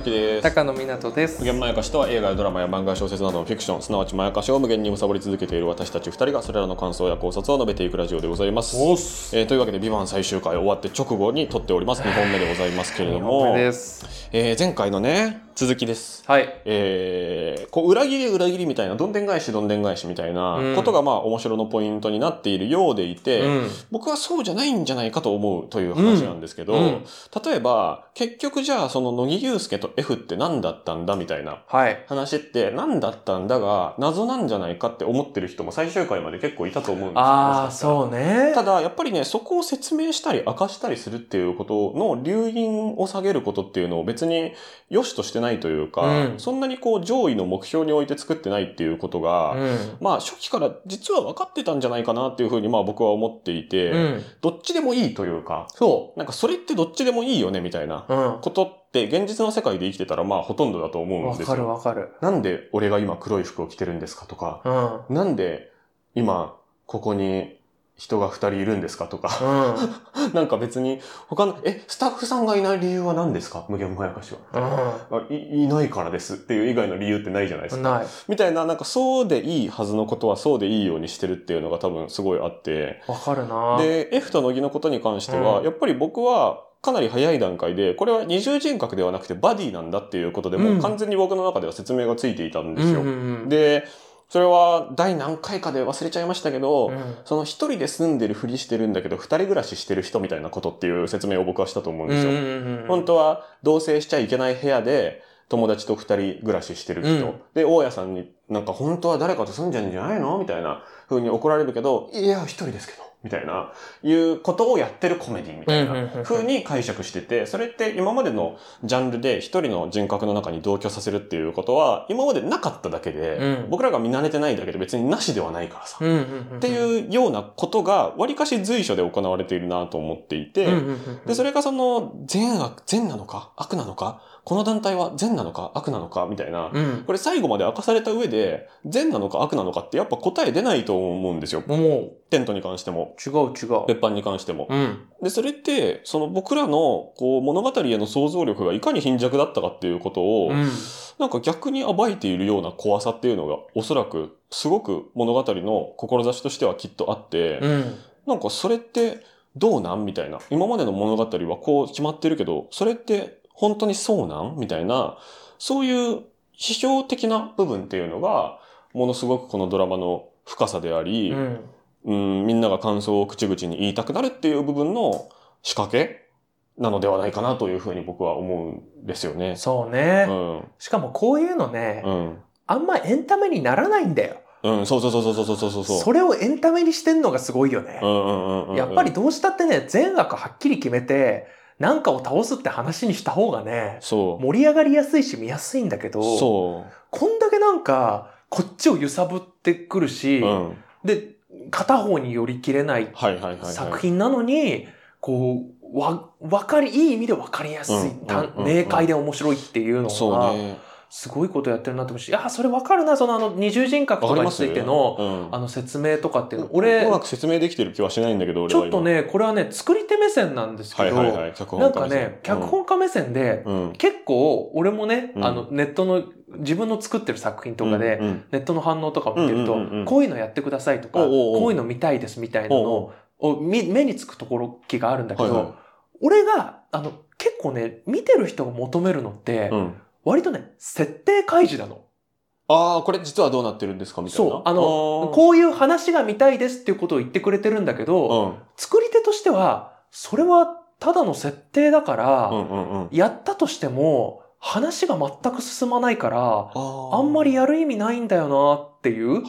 です。高野湊です。無限まやかしとは映画やドラマや漫画や小説などのフィクションすなわちまやかしを無限に貪り続けている私たち2人がそれらの感想や考察を述べていくラジオでございます。えーというわけで「ビバン最終回終わって直後に撮っております。2本目でございます。けれどおも、めです。えー前回のね続きです。はい。えーこう裏切り裏切りみたいなどんでん返しどんでん返しみたいなことがまあ面白のポイントになっているようでいて、うん。僕はそうじゃないんじゃないかと思うという話なんですけど、うん。うん。例えば結局じゃあその乃木憂介と F って何だったんだみたいなはい。話って何だったんだが謎なんじゃないかって思ってる人も最終回まで結構いたと思うんですよ。ああそうね。ただやっぱりねそこを説明したり明かしたりするっていうことの留飲を下げることっていうのを別に良しとしてないというか、うん。そんなにこう上位の目標に置いて作ってないっていうことが、うん。まあ初期から実は分かってたんじゃないかなっていうふうにまあ僕は思っていて、うん。どっちでもいいというかそなんかそれってどっちでもいいよねみたいなことって現実の世界で生きてたらまあほとんどだと思うんわかるですよ。わかるなんで俺が今黒い服を着てるんですかとか、うんなんで今ここに人が二人いるんですかとか、うん なんか別に他の、え、スタッフさんがいない理由は何ですか？無限まやかしは。あい。いないからですっていう以外の理由ってないじゃないですか。ないみたいな、なんかそうでいいはずのことはそうでいいようにしてるっていうのが多分すごいあって。わかるなで、F と乃木のことに関しては、うんやっぱり僕はかなり早い段階で、これは二重人格ではなくてバディなんだっていうことでも完全に僕の中では説明がついていたんですよ。うんうんうんで、それは第何回かで忘れちゃいましたけど、うんその一人で住んでるふりしてるんだけど、二人暮らししてる人みたいなことっていう説明を僕はしたと思うんですよ。うんうんうん本当は同棲しちゃいけない部屋で、友達と二人暮らししてる人。うんで、大家さんになんか本当は誰かと住んじゃうんじゃないのみたいな風に怒られるけど、いや、一人ですけど。みたいな、いうことをやってるコメディみたいなん風に解釈してて、それって今までのジャンルで一人の人格の中に同居させるっていうことは、今までなかっただけで、うん。僕らが見慣れてないだけで別になしではないからさ。っていうようなことが、わりかし随所で行われているなと思っていて、で、それがその、善悪、善なのか悪なのかこの団体は善なのか悪なのかみたいな。うんこれ最後まで明かされた上で、善なのか悪なのかってやっぱ答え出ないと思うんですよ。もうテントに関しても、違う違う別版に関しても。うんで、それって、その僕らの、こう、物語への想像力がいかに貧弱だったかっていうことを、うんなんか逆に暴いているような怖さっていうのが、おそらく、すごく物語の志としてはきっとあって、うんなんかそれってどうなん？みたいな。今までの物語はこう決まってるけど、それって本当にそうなん？みたいな、そういう批評的な部分っていうのが、ものすごくこのドラマの深さであり、うんうん、みんなが感想を口々に言いたくなるっていう部分の仕掛けなのではないかなというふうに僕は思うんですよね。そうねうん。しかもこういうのねうん。あんまエンタメにならないんだようん、そうそうそうそうそうそうそうそう。それをエンタメにしてんのがすごいよね。やっぱり、どうしたってね、善悪はっきり決めて、なんかを倒すって話にした方がね、そう。盛り上がりやすいし見やすいんだけど、そう。こんだけなんか、こっちを揺さぶってくるし、うん。で、片方に寄り切れない。作品なのに、こう、わ、わかり、いい意味でわかりやすい、うんたうんうんうん明快で面白いっていうのそうが、ね。すごいことやってるなって思うし、いや、それわかるな、そのあの、二重人格とかについての、うん、あの説明とかっていうの、俺、俺う、まく説明できてる気はしないんだけど、俺は今。ちょっと。ね、これはね、作り手目線なんですけど、はいはいなんかね、脚本家目線で、うん。結構、俺もね、うん。あの、ネットの、自分の作ってる作品とかで、ネットの反応とかを見てると、こういうのやってくださいとか、こういうの見たいですみたいなのを、目につくところ気があるんだけど、俺が、あの、結構ね、見てる人が求めるのって、うん。割とね、設定開示なの。ああ、これ実はどうなってるんですか？みたいな。そう。あの、ここういう話が見たいですっていうことを言ってくれてるんだけど、うん。作り手としては、それはただの設定だから、うんうんうん。やったとしても、話が全く進まないから、ああんまりややる意味ないんだよなっていう。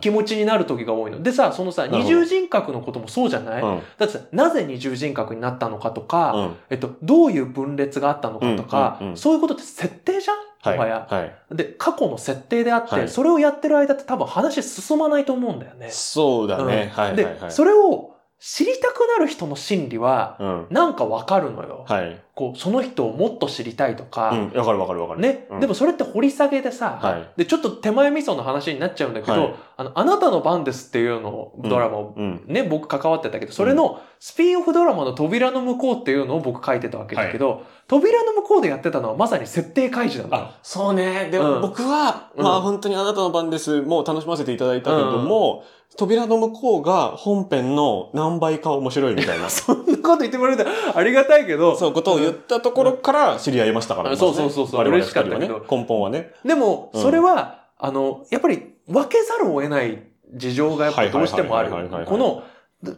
気持ちになる時が多いの。でさ、そのさ、二重人格のこともそうじゃない、うん。だってさ、なぜ二重人格になったのかとか、うん。えっと、どういう分裂があったのかとか、うんうんうんそういうことって設定じゃん？はい。もはい。で、過去の設定であって、はいそれをやってる間って多分話進まないと思うんだよね。そうだね。うんはいはいはい。で、それを知りたくなる人の心理は、うん。なんかわかるのよ。はい。こう、その人をもっと知りたいとか、うん。わかるわかるわかる。ね、うんでもそれって掘り下げでさ、はいで、ちょっと手前味噌の話になっちゃうんだけど、はいあの、あなたの番ですっていうのドラマを、うん。ね、僕関わってたけど、それのスピンオフドラマの扉の向こうっていうのを僕書いてたわけだけど、扉の向こうでやってたのはまさに設定開示なのよ。あ、そうね。でもうん僕は、うんまあ本当にあなたの番です。もう楽しませていただいたけれども、扉の向こうが本編の何倍か面白いみたいな。そんなこと言ってもらえたらありがたいけど、そういうことを言ったところから知り合いましたからね。うんそうそうそうそう我々嬉しかったね。根本はね。でも、うんそれは、あの、やっぱり分けざるを得ない事情がやっぱどうしてもある。この、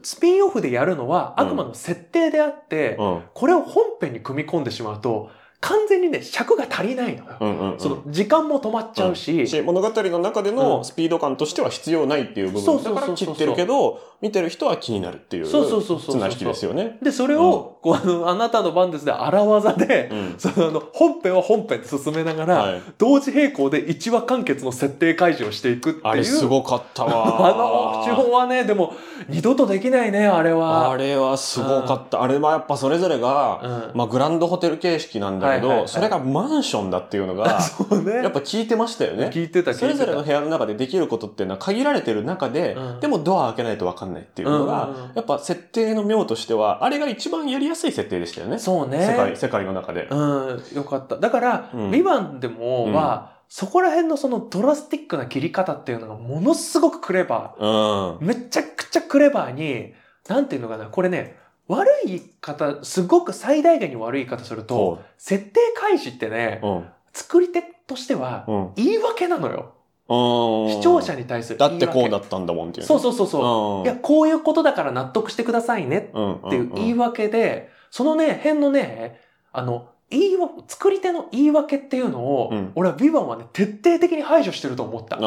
スピンオフでやるのは、あくまでも設定であって、うん。これを本編に組み込んでしまうと、完全にね、尺が足りないの。よ。うんうんうん。その、時間も止まっちゃうし、し物語の中でうん。のスピード感としては必要ないっていう部分。だから切ってるけど、見てる人は気になるっていう、そうそうそうそう綱引きですよね。で、それを、こう、あの、あなたの番ですで荒技で、うん。その、あの、本編は本編で進めながら、はい。同時並行で1話完結の設定開示をしていくっていう。あれすごかったわ。あの手法はね、でも、二度とできないね、あれは。あれはすごかった。あれはやっぱそれぞれが、うん。まあグランドホテル形式なんだけど、はいはいはいそれがマンションだっていうのが、そうね。やっぱ聞いてましたよね。聞いてた、聞いてた。それぞれの部屋の中でできることっていうのは限られてる中で、うんでもドア開けないと分かんないっていうのが、うんうんうんやっぱ設定の妙としては、あれが一番やりやすい設定でしたよね。そうね。世界、世界の中で。うん、よかった。だから、うんビバンでもは、そこら辺のそのドラスティックな切り方っていうのがものすごくクレバうん。ー。めちゃくちゃクレバーに、なんていうのかな、これね、悪い言い方、すごく最大限に悪い言い方すると、設定開示ってね、うん。作り手としてはうん。言い訳なのよ。うん。視聴者に対するだ言い訳。ってこうだったんだもんっていうね。そうそうそうそう。うん。いや、こういうことだから納得してくださいねうん、っていう言いわ訳で、そのね、辺のね、あの、言いわ、作り手の言い訳っていうのを、うん俺はビバンはね、徹底的に排除してると思った。っ。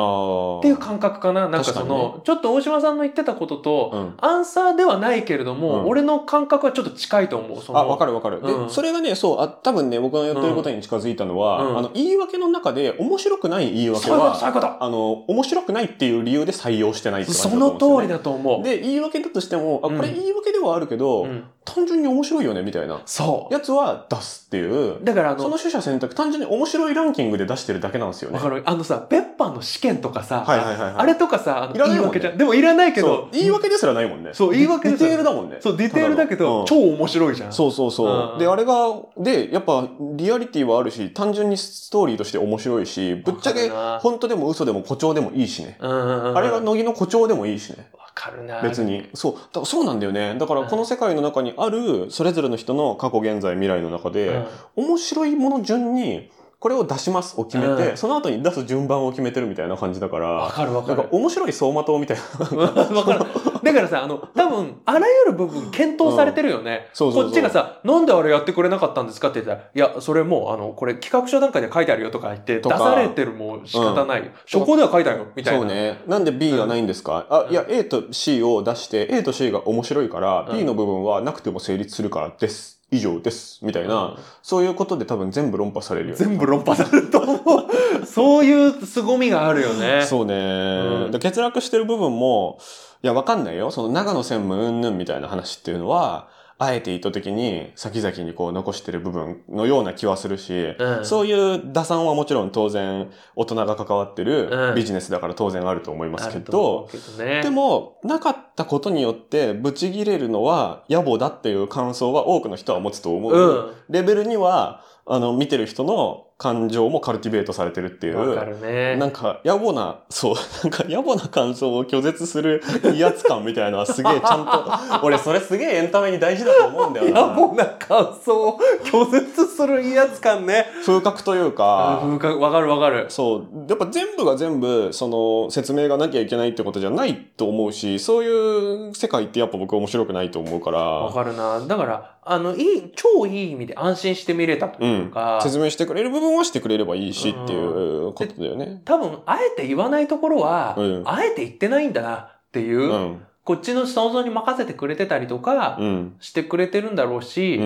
ていう感覚かな。なんかその、ちょっと大島さんの言ってたことと、うん。アンサーではないけれども、うん俺の感覚はちょっと近いと思う。そのあ、わかるわかる。で、うんそれがね、そう、あ、多分ね、僕が言ってることに近づいたのは、うんあの、言い訳の中で面白くない言い訳そういうこと、そうは、いうこと。あの、面白くないっていう理由で採用してないって感じそだと思うんですよ、ね。の通りだと思う。で、言い訳だとしても、あ、これうん言い訳ではあるけど、うん、単純に面白いよね、みたいな。そやつは出すっていうう。。だからあの、その取捨選択、単純に面白いランキングで出してるだけなんですよね。わかる？あのさ、ペッパーの試験とかさ、はいはいはいはい。あれとかさ、あのいらないもんね言い訳じゃん。でもいらないけそどう、言い訳ですらないもんね。そう言い訳ディテールだもんね。そう、ディテールだけど、うん超面白いじゃん。そうそうそう。うんで、あれが、で、やっぱ、リアリティはあるし、単純にストーリーとして面白いし、ぶっちゃけ、本当でも嘘でも誇張でもいいしね。うんうんうん。あれが乃木の誇張でもいいしね。わかるな。別に。そう。だからそうなんだよね。だからこの世界の中にある、それぞれの人の過去、現在、未来の中うん。で、面白いもの順に、これを出しますを決めて、うんその後に出す順番を決めてるみたいな感じだかわら、かるわかるなんか。面白い走馬灯みたいな。わかる。だからさ、あの、多分、あらゆる部分検討されてるよね。そうそうそうこっちがさ、なんであれやってくれなかったんですかって言ったら、いや、それもう、あの、これ企画書段階で書いてあるよとか言って、出されてるも仕方ないよ。そこでは書いてあるよ、みたいな。そうね。なんで B がないんですか、あ、いや、A と C を出して、A と C が面白いから、うん B の部分はなくても成立するからです。以上です。みたいな、うんそういうことで多分全部論破されるよね。全部論破されると思う。そういう凄みがあるよね。そうね、う欠落してる部分も、いや、わかんないよ。その長野専務うんぬんみたいな話っていうのは、あえて意図的に先々にこう残してる部分のような気はするし、うんそういう打算はもちろん当然大人が関わってうんるビジネスだから当然あると思いますけど、うけどね。でも、なかったことによって、ブチギレるのは野暮だっていう感想は多くの人は持つと思う。うん。レベルには、あの、見てる人の感情もカルティベートされてるっていわかう、るね。なんか野暮な、そう、なんか野暮な感想を拒絶する 威圧感みたいなのはすげえちゃんと、俺それすげえエンタメに大事だと思うんだよ野な。暮な感想を拒絶する威圧感ね。風格というか、風格わかるわかる。そう。やっぱ全部が全部、その、説明がなきゃいけないってことじゃないと思うし、そういう世界ってやっぱ僕面白くないと思うから。わかるな。だから、あの、いい、超いい意味で安心して見れたというか、説明してくれる部分はしてくれればいいしっていうことだよね。多分、あえて言わないところは、うんあえて言ってないんだなっていう、こっちの想像に任せてくれてたりとか、してくれてるんだろうし、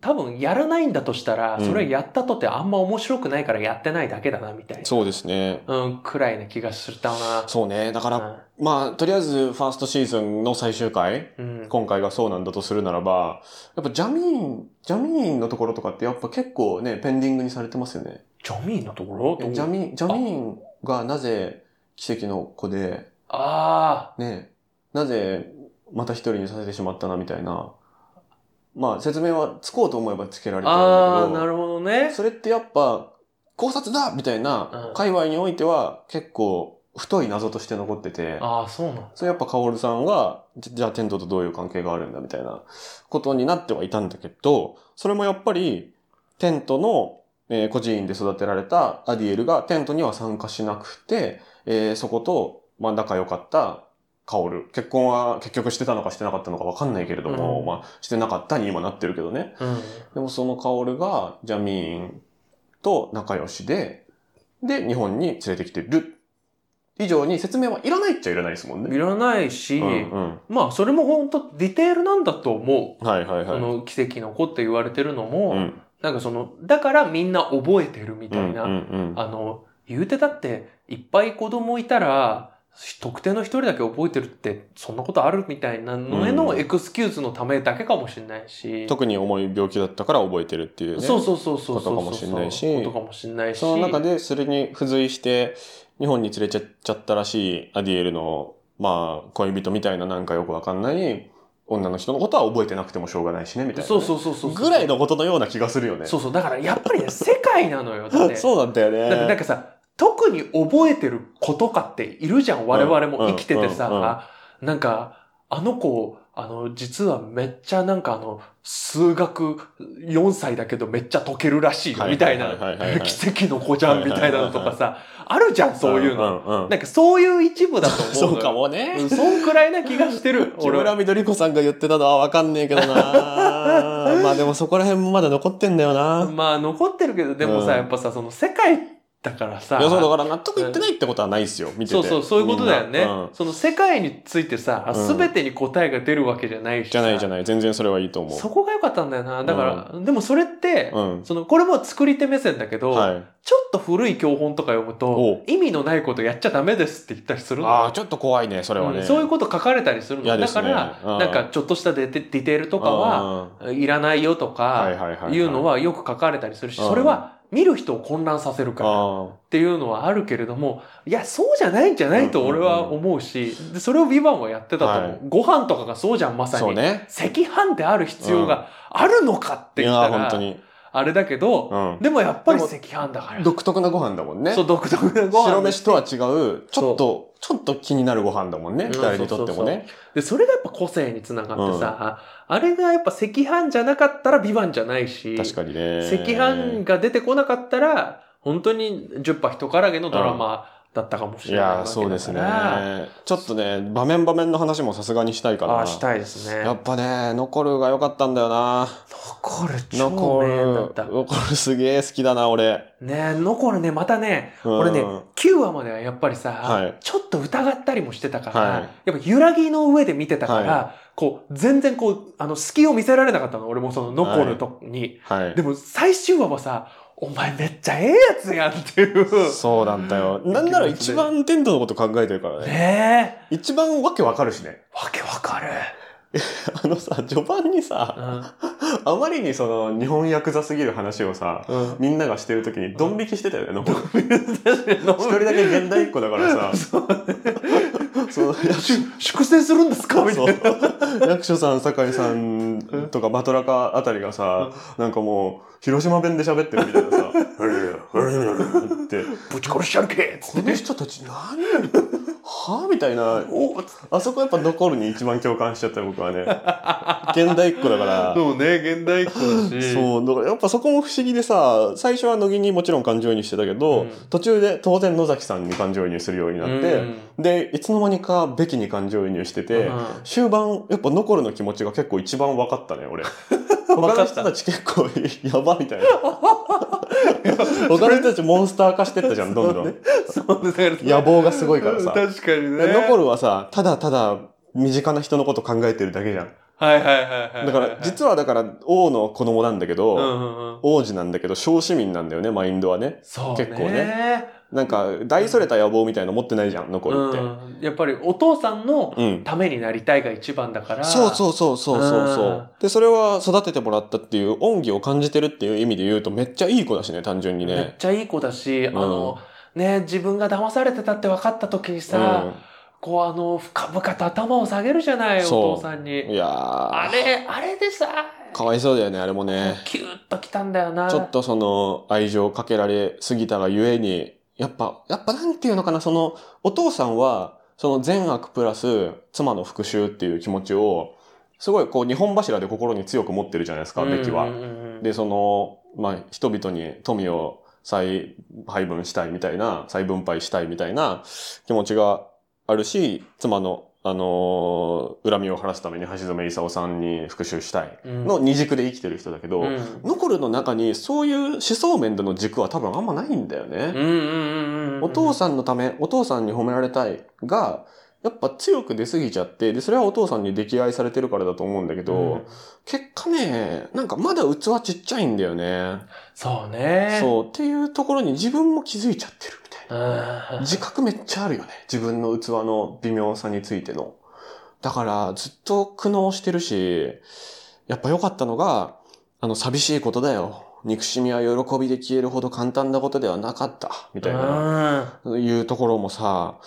多分やらないんだとしたら、うんそれやったとってあんま面白くないからやってないだけだな、みたいな。そうですね。うん、くらいな気がしたな。そうね。だから、まあ、とりあえず、ファーストシーズンの最終回、うん。うん。今回がそうなんだとするならば、やっぱジャミーン、ジャミーンのところとかってやっぱ結構ね、ペンディングにされてますよね。ジャミーンのところ？ジャミーン、ジャミーンがなぜ奇跡の子で、あね、なぜまた一人にさせてしまったなみたいな。まあ説明はつこうと思えばつけらあ。れてるんだけど。なるほどね。それってやっぱ考察だみたいなうん界隈においては結構太い謎として残ってて、ああ、そうなんだ。それやっぱカオルさんが、じじゃあテントとどういう関係があるんだみたいなことになってはいたんだけど、それもやっぱりテントの、えー孤児院で育てられたアディエルがテントには参加しなくて、えーそこと、まあ仲良かったカオル。結婚は結局してたのかしてなかったのかわかんないけれども、うんまあしてなかったに今なってるけどね。うん。でもそのカオルがジャミーンと仲良しで、で、日本に連れてきてる。以上に説明はいらないっちゃいらないですもんね。いらないし、うんうん。まあ、それも本当ディテールなんだと思う。はいはいはい。その奇跡の子って言われてるのも、うん、なんかその、だからみんな覚えてるみたいな。あの、言うてだって、いっぱい子供いたら、特定の一人だけ覚えてるって、そんなことあるみたいなのへのうんエクスキューズのためだけかもしれないし。特に重い病気だったから覚えてるっていうね。そうそうそうそうそう。ことかもしれないしことかもしれないし。その中でそれに付随して日本に連れちゃっちゃったらしいアディエルの、まあ、恋人みたいななんかよくわかんない女の人のことは覚えてなくてもしょうがないしね、みたいなね、そうそうそうそう。ぐらいのことのような気がするよね。そうそう。だからやっぱりね、世界なのよ。だって。そうなんだよね。だってなんかさ、特に覚えてる子とかっているじゃん。我々も生きててさ、なんか、あの子、あの、実はめっちゃなんかあの、数学4歳だけどめっちゃ解けるらしいよ、みたいな奇跡の子じゃん、みたいなのとかさ、あるじゃん、そういうの。なんかそういう一部だと思う。そうかもね。うん。そんくらいな気がしてる。木村みどり子さんが言ってたのはわかんねえけどな まあでもそこら辺もまだ残ってんだよな。まあ残ってるけど、でもさ、うんやっぱさ、その世界だからさ、いや、そうだから納得いってないってことはないですよ、見てて。そうそう、そういうことだよね。うんその世界についてさ、うんすべてに答えが出るわけじゃないしさ。じゃないじゃない。全然それはいいと思う。そこが良かったんだよな。だから、でもそれって、うん。その、これも作り手目線だけど、はい。ちょっと古い教本とか読むおとう、意味のないことやっちゃダメですって言ったりするの。ああ、ちょっと怖いね、それはね。うんそういうこと書かれたりするの。ねから、うんなんかちょっとしたデテディテールとかは、いらないよとはかい、うのはよく書かれたりするし、うんそれは見る人を混乱させるから。あっていうのはあるけれども、いや、そうじゃないんじゃないと俺は思うし、でそれをビバンはやってたと思う。はいご飯とかがそうじゃん、まあ。さに。そうね。赤飯である必要があるのかっていや、言ったら、本当に。あれだけど、うん。でもやっぱり赤飯だから。独特なご飯だもんね。そう、独特なご飯。白飯とは違う、ちょっと、ちょっと気になるご飯だもんね。うん二人にとってもね。で、それがやっぱ個性につながってさ、あれがやっぱ赤飯じゃなかったらビバンじゃないし、確かにね。赤飯が出てこなかったら、本当に10波人からげのドラマだったかもしいれないわけだから。や、そうですね。ちょっとね、場面場面の話もさすがにしたいかな。ああ、したいですね。やっぱね、残るが良かったんだよな。残る超名だった。。残るすげえ好きだな、俺。ね残るね、またね、うん俺ね、9話まではやっぱりさ、はいちょっと疑ったりもしてたから、はいやっぱ揺らぎの上で見てたから、はこう、全然こう、あの、隙を見せられなかったの、俺もその残るとに。はいで。も最終話はさ、お前めっちゃええやつやんっていう。そうなんだよ。なんなら一番テントのこと考えてるからね。ねえ。一番わけわかるしね。わけわかる。あのさ、序盤にさ、うあまりにその日本ヤクザすぎる話をさ、ん。うん。みんながしてるときにドン引きしてたよね。残る確かに一人だけ現代っ子だからさ、その役粛清するんですか？みたそいうな。役所さん、酒井さんとかバトラカあたりがさ、なんかもう、広島弁で喋ってるみたいなさ、って、ぶち殺しちゃるけつってこの人たち何はみたいな、おあそこやっぱ残るに一番共感しちゃったよ僕はね。現代っ子だから。そうね、現代っ子だし。そう、だからやっぱそこも不思議でさ、最初は乃木にもちろん感情移入してたけど、うん途中で当然野崎さんに感情移入するようになって、うんで、いつの間にかベキに感情移入してて、うん終盤、やっぱ残るの気持ちが結構一番分かったね、俺。他の人たち結構やばみたいな。他の人たちモンスター化してったじゃん、どんどん。そうね、野望がすごいからさ。確かにね。で残るはさ、ただただ身近な人のこと考えてるだけじゃん。はいはいはいはい。だから、実はだから、王の子供なんだけど。王子なんだけど、小市民なんだよね、マインドはね。そうね。結構ねなんか、大それた野望みたいの持ってないじゃん、残るって。うん。やっぱりお父さんのうん。ためになりたいが一番だから。そうそうそうそうそうそううんで、それは育ててもらったっていう恩義を感じてるっていう意味で言うとめっちゃいい子だしね、単純にめっね。ちゃいい子だし、あの、ね、自分が騙されてたって分かった時にさ、こうあの、深々と頭を下げるじゃない、おそう父さんうん。に。いやーあれ、あれでさ、かわいそうだよね、あれもね。キューッときたんだよな。ちょっとその愛情かけられすぎたがゆえに、やっぱ、やっぱなんていうのかな、その、お父さんは、その善悪プラス妻の復讐っていう気持ちを、すごいこう日本柱で心に強く持ってるじゃないですか、ベキは。で、その、まあ、人々に富を再配分したいみたいな、再分配したいみたいな気持ちがあるし、妻の、あのー恨みを晴らすために橋爪功さんに復讐したいうんの二軸で生きてる人だけど、うんノコルの中にそういう思想面での軸は多分あんまないんだよね。お父さんのため、お父さんに褒められたいが、やっぱ強く出すぎちゃって、で、それはお父さんに溺愛されてるからだと思うんだけど、うん結果ね、なんかまだ器ちっちゃいんだよね。そうね。そう、っていうところに自分も気づいちゃってる。自覚めっちゃあるよね。自分の器の微妙さについての。だから、ずっと苦悩してるし、やっぱ良かったのが、あの、寂しいことだよ。憎しみは喜びで消えるほど簡単なことではなかった。みたいな、いうところもさ、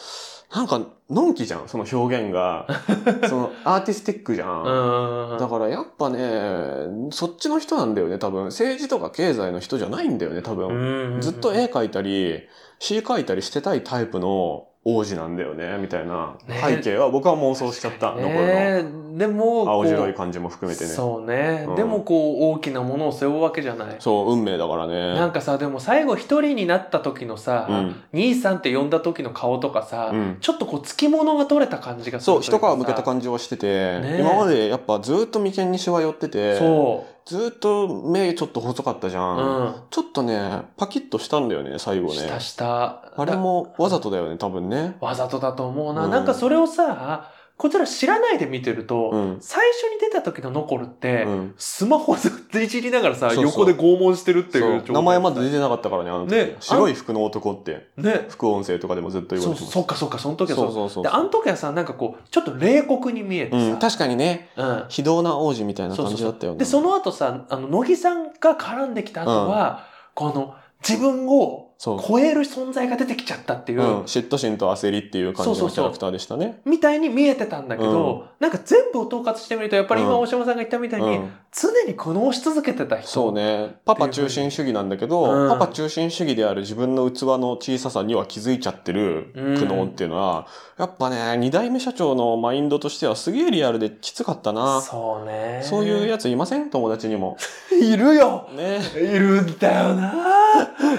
なんか、のんきじゃん、その表現が。その、アーティスティックじゃん。だからやっぱね、そっちの人なんだよね、多分。政治とか経済の人じゃないんだよね、多分。ずっと絵描いたり、詩描いたりしてたいタイプの王子なんだよね、みたいなね背景は僕は妄想しちゃった、残るの。ねでも、青白い感じも含めてね。そうね、うんでもこう大きなものを背負うわけじゃない。そう、運命だからね。なんかさ、でも最後一人になった時のさ、うん兄さんって呼んだ時の顔とかさ、うんちょっとこう、つきものが取れた感じがするそう、一皮向けたじ。感じはしてて、ね今までやっぱずっと眉間にしわ寄ってて、そずっと目ちょっと細かったじゃう。ん。うん。ちょっとね、パキッとしたんだよね、最後ね。したした。あれもわざとだよね、多分ね。わざとだと思うな。うんなんかそれをさ、こちら知らないで見てると、うん。最初に出た時のノコルって、うん。スマホずっといじりながらさ、そうそう横で拷問してるっていうそう名前まだ出てなかったからね、あの時。ね白い服の男って、ね。副音声とかでもずっと言わそうれてます。そっかそっか、その時はそう。そうそうそうで、あの時はさ、なんかこう、ちょっと冷酷に見えてさ。うん、確かにね、うん非道な王子みたいな感じだったよね。で、その後さ、あの、乃木さんが絡んできた後は、この、自分をそう。超える存在が出てきちゃったっていう、うん、嫉妬心と焦りっていう感じのキャラクターでしたね。みたいに見えてたんだけど、なんか全部を統括してみると、やっぱり今うん大島さんが言ったみたいに、うん、常に苦悩し続けてた人。そうね。パパ中心主義なんだけど、うんパパ中心主義である自分の器の小ささには気づいちゃってる苦悩っていうのは、やっぱね、二代目社長のマインドとしてはすげえリアルできつかったな。そうね。そういうやついません？友達にも。いるよね。いるんだよな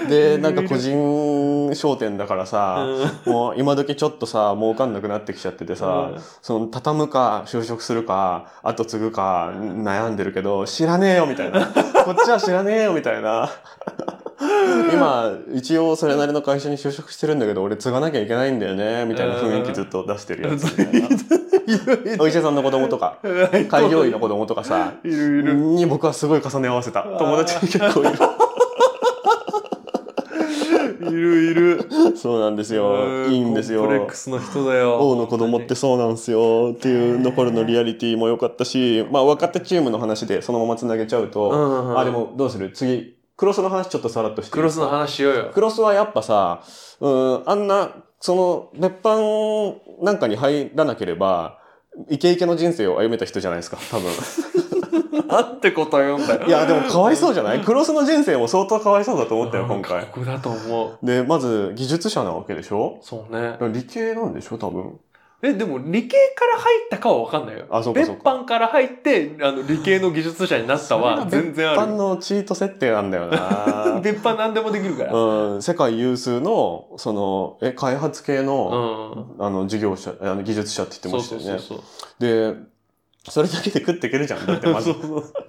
で、なんか個人商店だからさ、うん。もう今時ちょっとさ、儲かんなくなってきちゃっててさ、その、畳むか、就職するか、後継ぐか、悩んでるけど、知らねえよ、みたいな。こっちは知らねえよ、みたいな。今、一応それなりの会社に就職してるんだけど、俺継がなきゃいけないんだよね、みたいな雰囲気ずっと出してるやつ。お医者さん。の子供とか、開業医の子供とかさ、いるいる。に僕はすごい重ね合わせた。友達に結構いる。いるいる。そうなんですよ。いいんですよ。コンプレックスの人だよ。王の子供ってそうなんですよっていう残るのリアリティも良かったし、まあ若手チームの話でそのまま繋げちゃうと、うんうんうんあ、でもどうする？次、クロスの話ちょっとさらっとしてクロスの話しようよ。クロスはやっぱさ、うん、あんな、その、別班なんかに入らなければ、イケイケの人生を歩めた人じゃないですか、多分。なんてこと言うんだよ。いや、でもかわいそうじゃない？クロスの人生も相当かわいそうだと思ったよ、今回。僕だと思う。で、まず、技術者なわけでしょ？そうね。理系なんでしょ多分。え、でも理系から入ったかは分かんないよ。あそうかそうか別班から入って、あの、理系の技術者になったは全然あ一般る。のチート設定なんだよな。別班何でもできるから。うん、世界有数の、その、え、開発系うの、ん。あの、事業者、あの、技術者って言ってそうましたよね。そうそうそう。で、それだけで食っていけるじゃん。だってまず。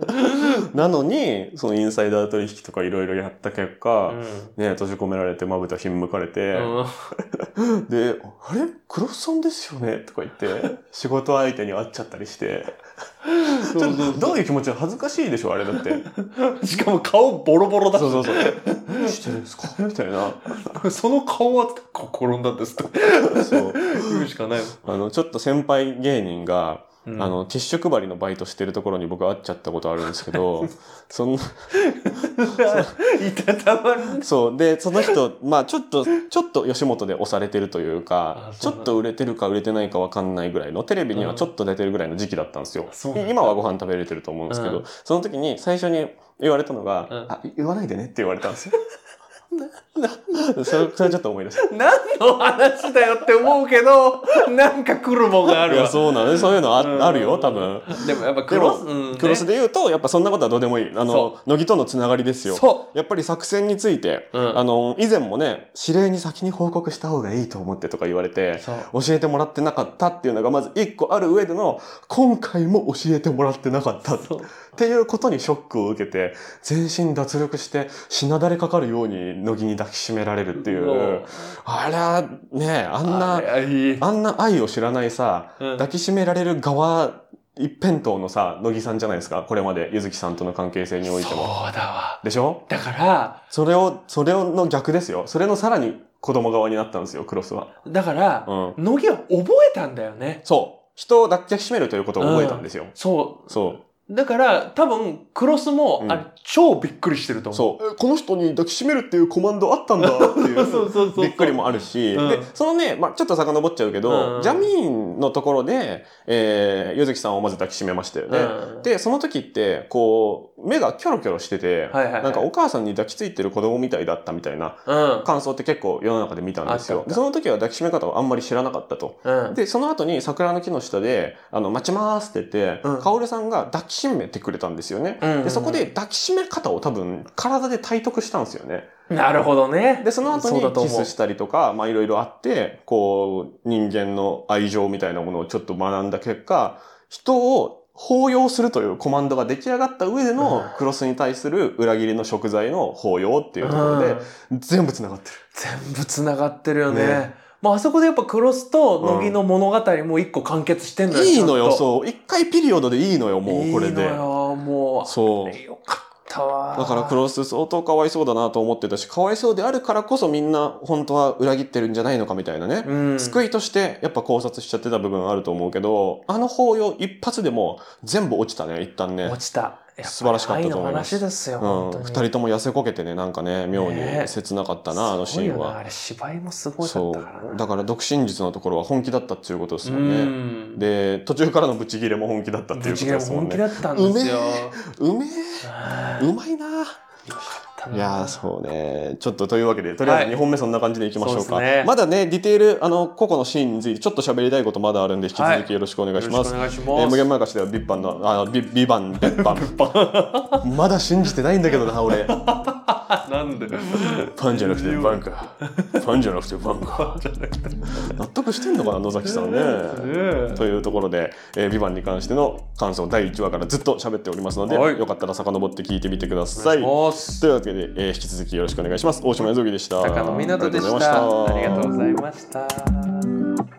なのに、そのインサイダー取引とかいろいろやった結果、ね、閉じ込められて、まぶたひんむかれて、うん。で、あれ？クロスさんですよね？とか言って、仕事相手に会っちゃったりして、ちょっとどういう気持ち？恥ずかしいでしょあれだって。しかも顔ボロボロだそうそうそう。何してるんですか？みたいな。その顔は転んだんですって。そう。言うしかない。あの、ちょっと先輩芸人が、あの、ティッシュ配りのバイトしてるところに僕会っちゃったことあるんですけど、そんな、いたたまる。そう。で、その人、まあちょっと、ちょっと吉本で押されてるというかちょっと売れてるか売れてないかわかんないぐらいの、テレビにはちょっと出てるぐらいの時期だったんですよ。今はご飯食べれてると思うんですけど、うんその時に最初に言われたのが、うんあ、言わないでねって言われたんですよ。それ、それちょっと思い出した。何の話だよって思うけど、なんか来るもんがあいや、るわ。そうなのね。そういうのあ,、うんあるよ、多分。でもやっぱクロス、うんねクロスで言うと、やっぱそんなことはどうでもいい。あのそ、乃木とのつながりですよ。そやっぱり作戦について、うんあの、以前もね、指令に先に報告した方がいいと思ってとか言われて、そう。教えてもらってなかったっていうのがまず一個ある上での、今回も教えてもらってなかったっそう。ていうことにショックを受けて、全身脱力して、しなだれかかるように乃木に抱きしめられるっていう、あら、ね、あんな、あんな愛を知らないさ、うん抱きしめられる側一辺倒のさ、乃木さんじゃないですか。これまで、ゆずきさんとの関係性においてそうも。だわ。でしょ？だから、それを、それの逆ですよ。それのさらに子供側になったんですよ、クロスは。だから、うん。乃木は覚えたんだよね。そう。人を抱きしめるということを覚えたんですよ。そそう。う。だから、多分、クロスも、うんあれ、超びっくりしてると思う。そう。えこの人に抱きしめるっていうコマンドあったんだっていう。そうそうそう。びっくりもあるし、うんで、そのね、まあちょっと遡っちゃうけど、うんジャミーンのところで、えー、ゆずきさんをまず抱きしめましたよね。うんで、その時って、こう、目がキョロキョロしてて、はいはいはいなんかお母さんに抱きついてる子供みたいだったみたいなうん。感想って結構世の中で見たんですよでその時は抱きしめ方をあんまり知らなかったと。うん。で、その後に桜の木の下で、あの、待ちますって言って、うんカオルさんが抱きしめてくれたんですよね。うんで、そこで抱きしめ方を多分体で体得したんですよね。なるほどね。で、その後にキスしたりとか、まあいろいろあって、こう、人間の愛情みたいなものをちょっと学んだ結果、人を包容するというコマンドが出来上がった上でのうんクロスに対する裏切りの食材の包容っていうところでう、ん全部繋がってる。全部繋がってるよね。ねまあ、あそこでやっぱクロスと乃木の物語も一個完結してんのよ。いいのよ、そう。一回ピリオドでいいのよ、もうこれでいいの。よ、もう。そう。よかったわ。だからクロス相当かわいそうだなと思ってたし、かわいそうであるからこそみんな本当は裏切ってるんじゃないのかみたいなね。うん。救いとしてやっぱ考察しちゃってた部分あると思うけど、あの包容一発でも全部落ちたね、一旦ね。落ちた。素晴らしかったと思いますですよ、うん。本当に。二人とも痩せこけてね、なんかね、妙にね切なかったな、あのシーンすごいよなあは。れ芝居もすごいかそ。う。だから独身術のところは本気だったっていうことですもんうね。ん。で、途中からのブチギレも本気だったっていうことですもんね。本気だったんですよ。うめえ。あーうまいなったないやーそうね。ちょっとというわけで、とりあえずはい2本目そんな感じでいきましょうか。そうですねまだね、ディテール、あの、個々のシーンについてちょっと喋りたいことまだあるんで、引き続きよろしくお願いします。よろしくお願いしえーます。無限前貸しではビッパンの、あ、ビビバン、ビッパン。まだ信じてないんだけどな、俺。なんで？パンじゃなくてバンか。パンじゃなくてバンか。納得してんのかな、野崎さんね。ねというところで、えー、ビバンに関しての感想第1話からずっと喋っておりますので、はいよかったら遡って聞いてみてくだおさい。願いというわけで、えー引き続きよろしくお願いします。大島康之でした。高野湊でした。ありがとうございました。